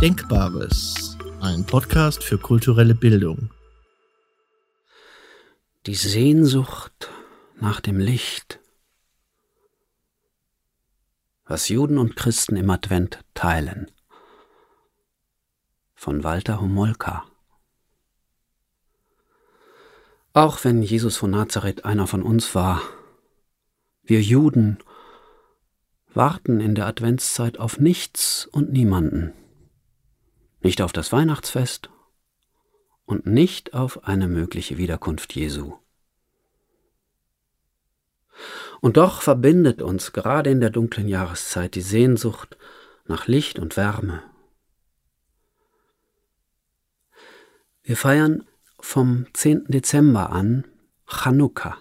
Denkbares, ein Podcast für kulturelle Bildung. Die Sehnsucht nach dem Licht. Was Juden und Christen im Advent teilen. Von Walter Homolka. Auch wenn Jesus von Nazareth einer von uns war, wir Juden warten in der Adventszeit auf nichts und niemanden. Nicht auf das Weihnachtsfest und nicht auf eine mögliche Wiederkunft Jesu. Und doch verbindet uns gerade in der dunklen Jahreszeit die Sehnsucht nach Licht und Wärme. Wir feiern vom 10. Dezember an Chanukka,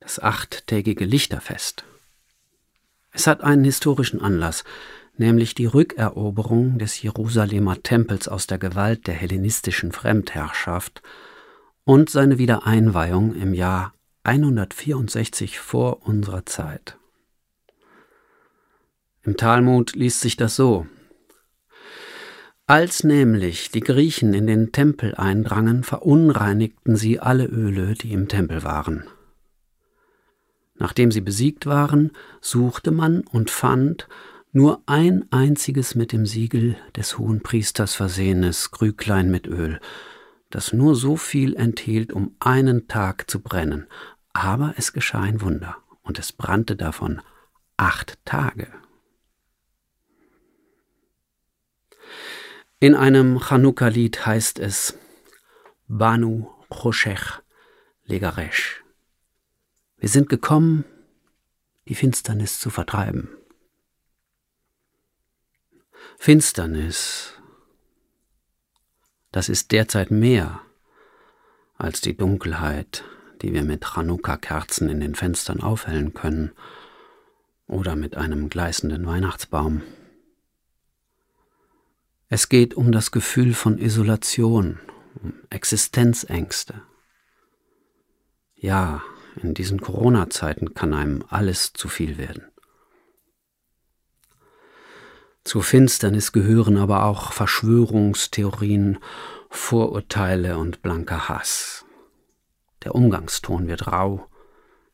das achttägige Lichterfest. Es hat einen historischen Anlass, nämlich die Rückeroberung des Jerusalemer Tempels aus der Gewalt der hellenistischen Fremdherrschaft und seine Wiedereinweihung im Jahr 164 vor unserer Zeit. Im Talmud liest sich das so. Als nämlich die Griechen in den Tempel eindrangen, verunreinigten sie alle Öle, die im Tempel waren. Nachdem sie besiegt waren, suchte man und fand nur ein einziges mit dem Siegel des hohen Priesters versehenes Krüglein mit Öl, das nur so viel enthielt, um einen Tag zu brennen, aber es geschah ein Wunder, und es brannte davon acht Tage. In einem Chanukka-Lied heißt es Banu Choshech Legaresh. Wir sind gekommen, die Finsternis zu vertreiben. Finsternis, das ist derzeit mehr als die Dunkelheit, die wir mit Chanukka-Kerzen in den Fenstern aufhellen können oder mit einem gleißenden Weihnachtsbaum. Es geht um das Gefühl von Isolation, um Existenzängste. Ja, in diesen Corona-Zeiten kann einem alles zu viel werden. Zur Finsternis gehören aber auch Verschwörungstheorien, Vorurteile und blanker Hass. Der Umgangston wird rau,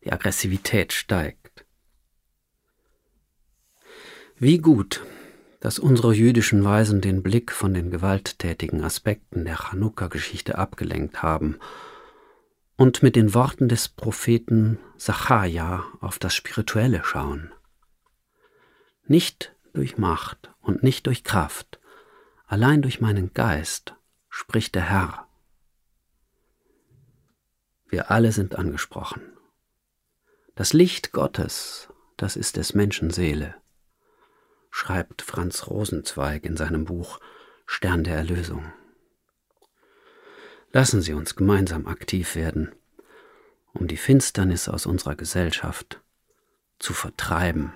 die Aggressivität steigt. Wie gut, dass unsere jüdischen Weisen den Blick von den gewalttätigen Aspekten der Chanukka-Geschichte abgelenkt haben und mit den Worten des Propheten Sacharja auf das Spirituelle schauen. Nicht durch Macht und nicht durch Kraft, allein durch meinen Geist, spricht der Herr. Wir alle sind angesprochen. Das Licht Gottes, das ist des Menschen Seele, schreibt Franz Rosenzweig in seinem Buch Stern der Erlösung. Lassen Sie uns gemeinsam aktiv werden, um die Finsternis aus unserer Gesellschaft zu vertreiben.